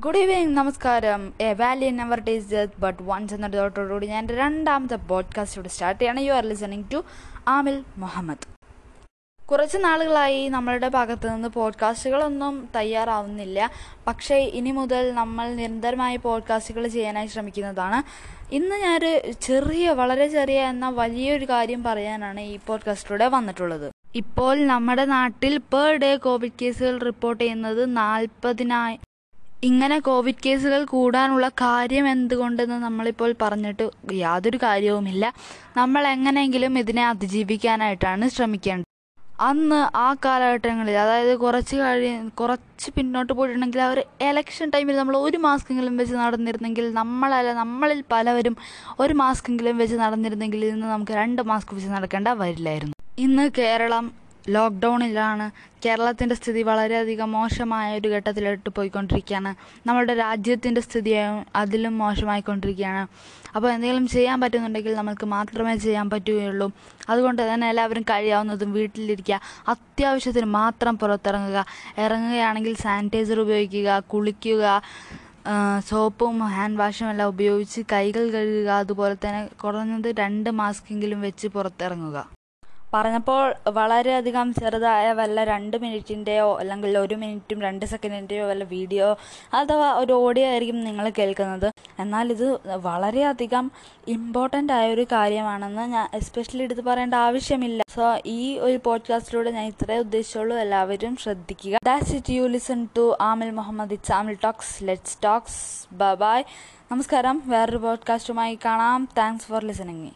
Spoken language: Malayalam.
ഗുഡ് ഈവനിങ് നമസ്കാരം. A valley dies death but once എന്ന ഡോട്ടോടുകൂടി ഞാൻ രണ്ടാമത്തെ പോഡ്കാസ്റ്റ് ഇവിടെ സ്റ്റാർട്ട് ചെയ്യണം. You are listening to Amil Muhammad കുറച്ച് നാളുകളായി നമ്മളുടെ ഭാഗത്തു നിന്ന് പോഡ്കാസ്റ്റുകളൊന്നും തയ്യാറാവുന്നില്ല. പക്ഷേ ഇനി മുതൽ നമ്മൾ നിരന്തരമായി പോഡ്കാസ്റ്റുകൾ ചെയ്യാനായി ശ്രമിക്കുന്നതാണ്. ഇന്ന് ഞാനൊരു ചെറിയ വളരെ ചെറിയ എന്ന വലിയൊരു കാര്യം പറയാനാണ് ഈ പോഡ്കാസ്റ്റിലൂടെ വന്നിട്ടുള്ളത്. ഇപ്പോൾ നമ്മുടെ നാട്ടിൽ പെർ ഡേ കോവിഡ് കേസുകൾ റിപ്പോർട്ട് ചെയ്യുന്നത് നാൽപ്പതിനായി ഇങ്ങനെ കോവിഡ് കേസുകൾ കൂടാനുള്ള കാര്യം എന്തുകൊണ്ടെന്ന് നമ്മളിപ്പോൾ പറഞ്ഞിട്ട് യാതൊരു കാര്യവുമില്ല. നമ്മൾ എങ്ങനെയെങ്കിലും ഇതിനെ അതിജീവിക്കാനായിട്ടാണ് ശ്രമിക്കേണ്ടത്. അന്ന് ആ കാലഘട്ടങ്ങളിൽ അതായത് കുറച്ച് കഴി കുറച്ച് പിന്നോട്ട് പോയിട്ടുണ്ടെങ്കിൽ ആ ഒരു എലക്ഷൻ ടൈമിൽ നമ്മൾ ഒരു മാസ്കെങ്കിലും വെച്ച് നടന്നിരുന്നെങ്കിൽ നമ്മളല്ല നമ്മളിൽ പലവരും ഒരു മാസ്കെങ്കിലും വെച്ച് നടന്നിരുന്നെങ്കിൽ ഇന്ന് നമുക്ക് രണ്ട് മാസ്ക് വെച്ച് നടക്കേണ്ട വരില്ലായിരുന്നു. ഇന്ന് കേരളം ലോക്ക്ഡൗണിലാണ് കേരളത്തിന്റെ സ്ഥിതി വളരെയധികം മോശമായ ഒരു ഘട്ടത്തിലോട്ട് പോയിക്കൊണ്ടിരിക്കുകയാണ്. നമ്മുടെ രാജ്യത്തിന്റെ സ്ഥിതി അതിലും മോശമായിക്കൊണ്ടിരിക്കുകയാണ്. അപ്പോൾ എന്തെങ്കിലും ചെയ്യാൻ പറ്റുന്നുണ്ടെങ്കിൽ നമുക്ക് മാത്രമേ ചെയ്യാൻ പറ്റുകയുള്ളൂ. അതുകൊണ്ട് തന്നെ എല്ലാവരും കഴിയാവുന്നതും വീട്ടിലിരിക്കുക അത്യാവശ്യത്തിന് മാത്രം പുറത്തിറങ്ങുക ഇറങ്ങുകയാണെങ്കിൽ സാനിറ്റൈസർ ഉപയോഗിക്കുക കുളിക്കുക സോപ്പും ഹാൻഡ് വാഷും എല്ലാം ഉപയോഗിച്ച് കൈകൾ കഴുകുക അതുപോലെ തന്നെ കുറഞ്ഞത് രണ്ട് മാസ്കെങ്കിലും വെച്ച് പുറത്തിറങ്ങുക. പറഞ്ഞപ്പോൾ വളരെയധികം ചെറുതായ വല്ല രണ്ട് മിനിറ്റിന്റെയോ അല്ലെങ്കിൽ ഒരു മിനിറ്റും രണ്ട് സെക്കൻഡിന്റെയോ വല്ല വീഡിയോ അഥവാ ഒരു ഓഡിയോ ആയിരിക്കും നിങ്ങൾ കേൾക്കുന്നത്. എന്നാൽ ഇത് വളരെയധികം ഇമ്പോർട്ടന്റ് ആയ ഒരു കാര്യമാണെന്ന് ഞാൻ എസ്പെഷ്യലി എടുത്ത് പറയേണ്ട ആവശ്യമില്ല. സോ ഈ ഒരു പോഡ്കാസ്റ്റിലൂടെ ഞാൻ ഇത്രേ ഉദ്ദേശിച്ചുള്ളൂ. എല്ലാവരും ശ്രദ്ധിക്കുക. That's it you listen to Aamil Muhammad it's Aamil talks let's talks bye നമസ്കാരം. വേറൊരു പോഡ്കാസ്റ്റുമായി കാണാം. Thanks for listening